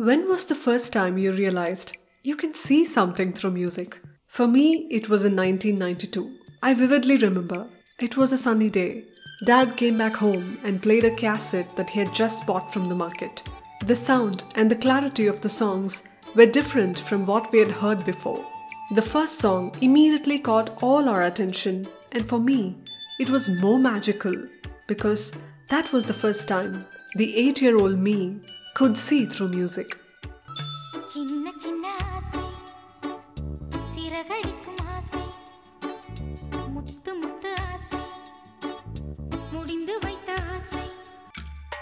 When was the first time you realized you can see something through music? For me, it was in 1992. I vividly remember it was a sunny day. Dad came back home and played a cassette that he had just bought from the market. The sound and the clarity of the songs were different from what we had heard before. The first song immediately caught all our attention, and for me, it was more magical because that was the first time the eight year old me could see through music.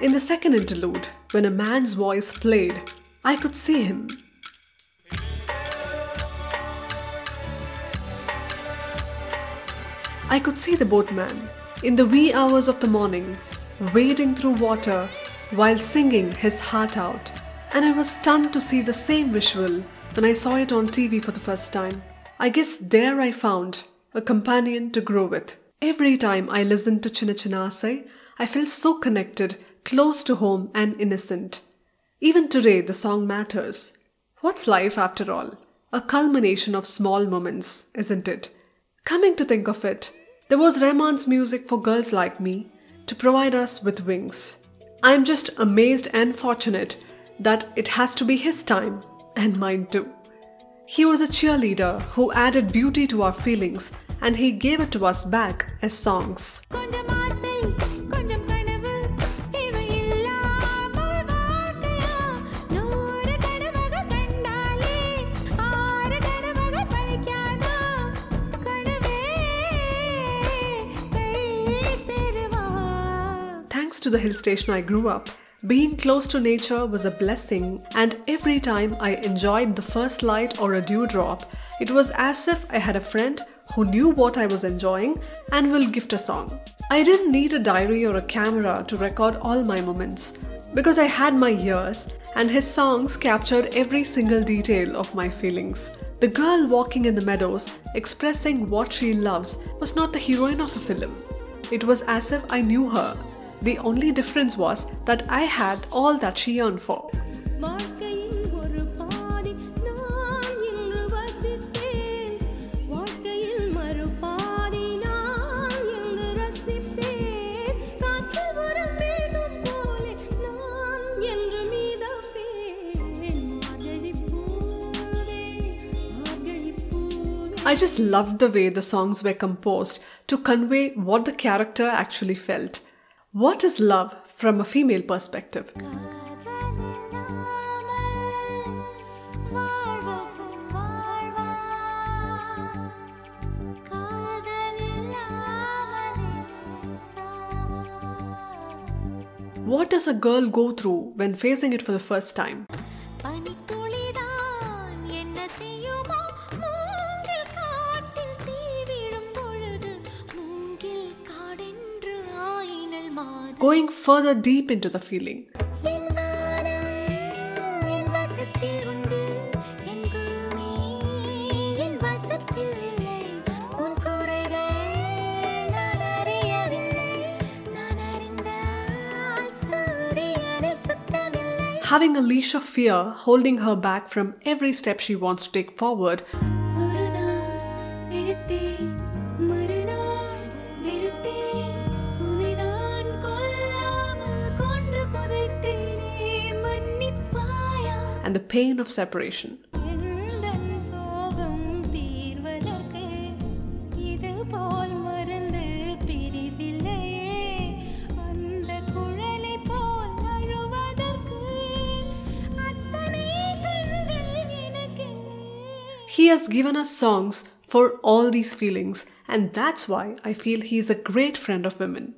In the second interlude, when a man's voice played, I could see him. I could see the boatman in the wee hours of the morning, wading through water while singing his heart out. And I was stunned to see the same visual when I saw it on TV for the first time. I guess there I found a companion to grow with. Every time I listened to Chinna Chinna I felt so connected, close to home, and innocent. Even today, the song matters. What's life after all? A culmination of small moments, isn't it? Coming to think of it, there was Rahman's music for girls like me to provide us with wings. I'm just amazed and fortunate that it has to be his time and mine too. He was a cheerleader who added beauty to our feelings and he gave it to us back as songs. Thanks to the hill station I grew up, being close to nature was a blessing, and every time I enjoyed the first light or a dewdrop, it was as if I had a friend who knew what I was enjoying and will gift a song. I didn't need a diary or a camera to record all my moments because I had my ears, and his songs captured every single detail of my feelings. The girl walking in the meadows, expressing what she loves, was not the heroine of a film. It was as if I knew her. The only difference was that I had all that she yearned for. I just loved the way the songs were composed to convey what the character actually felt. What is love from a female perspective? What does a girl go through when facing it for the first time? going further deep into the feeling. Having a leash of fear holding her back from every step she wants to take forward, and the pain of separation. He has given us songs for all these feelings, and that's why I feel he is a great friend of women.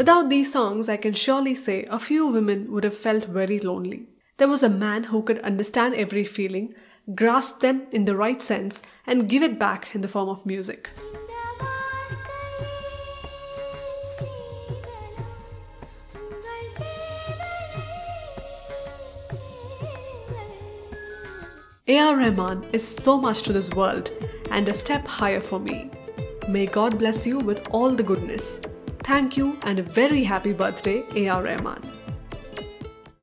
Without these songs, I can surely say a few women would have felt very lonely. There was a man who could understand every feeling, grasp them in the right sense, and give it back in the form of music. A.R. Rahman is so much to this world and a step higher for me. May God bless you with all the goodness. Thank you and a very happy birthday, A.R. Rahman.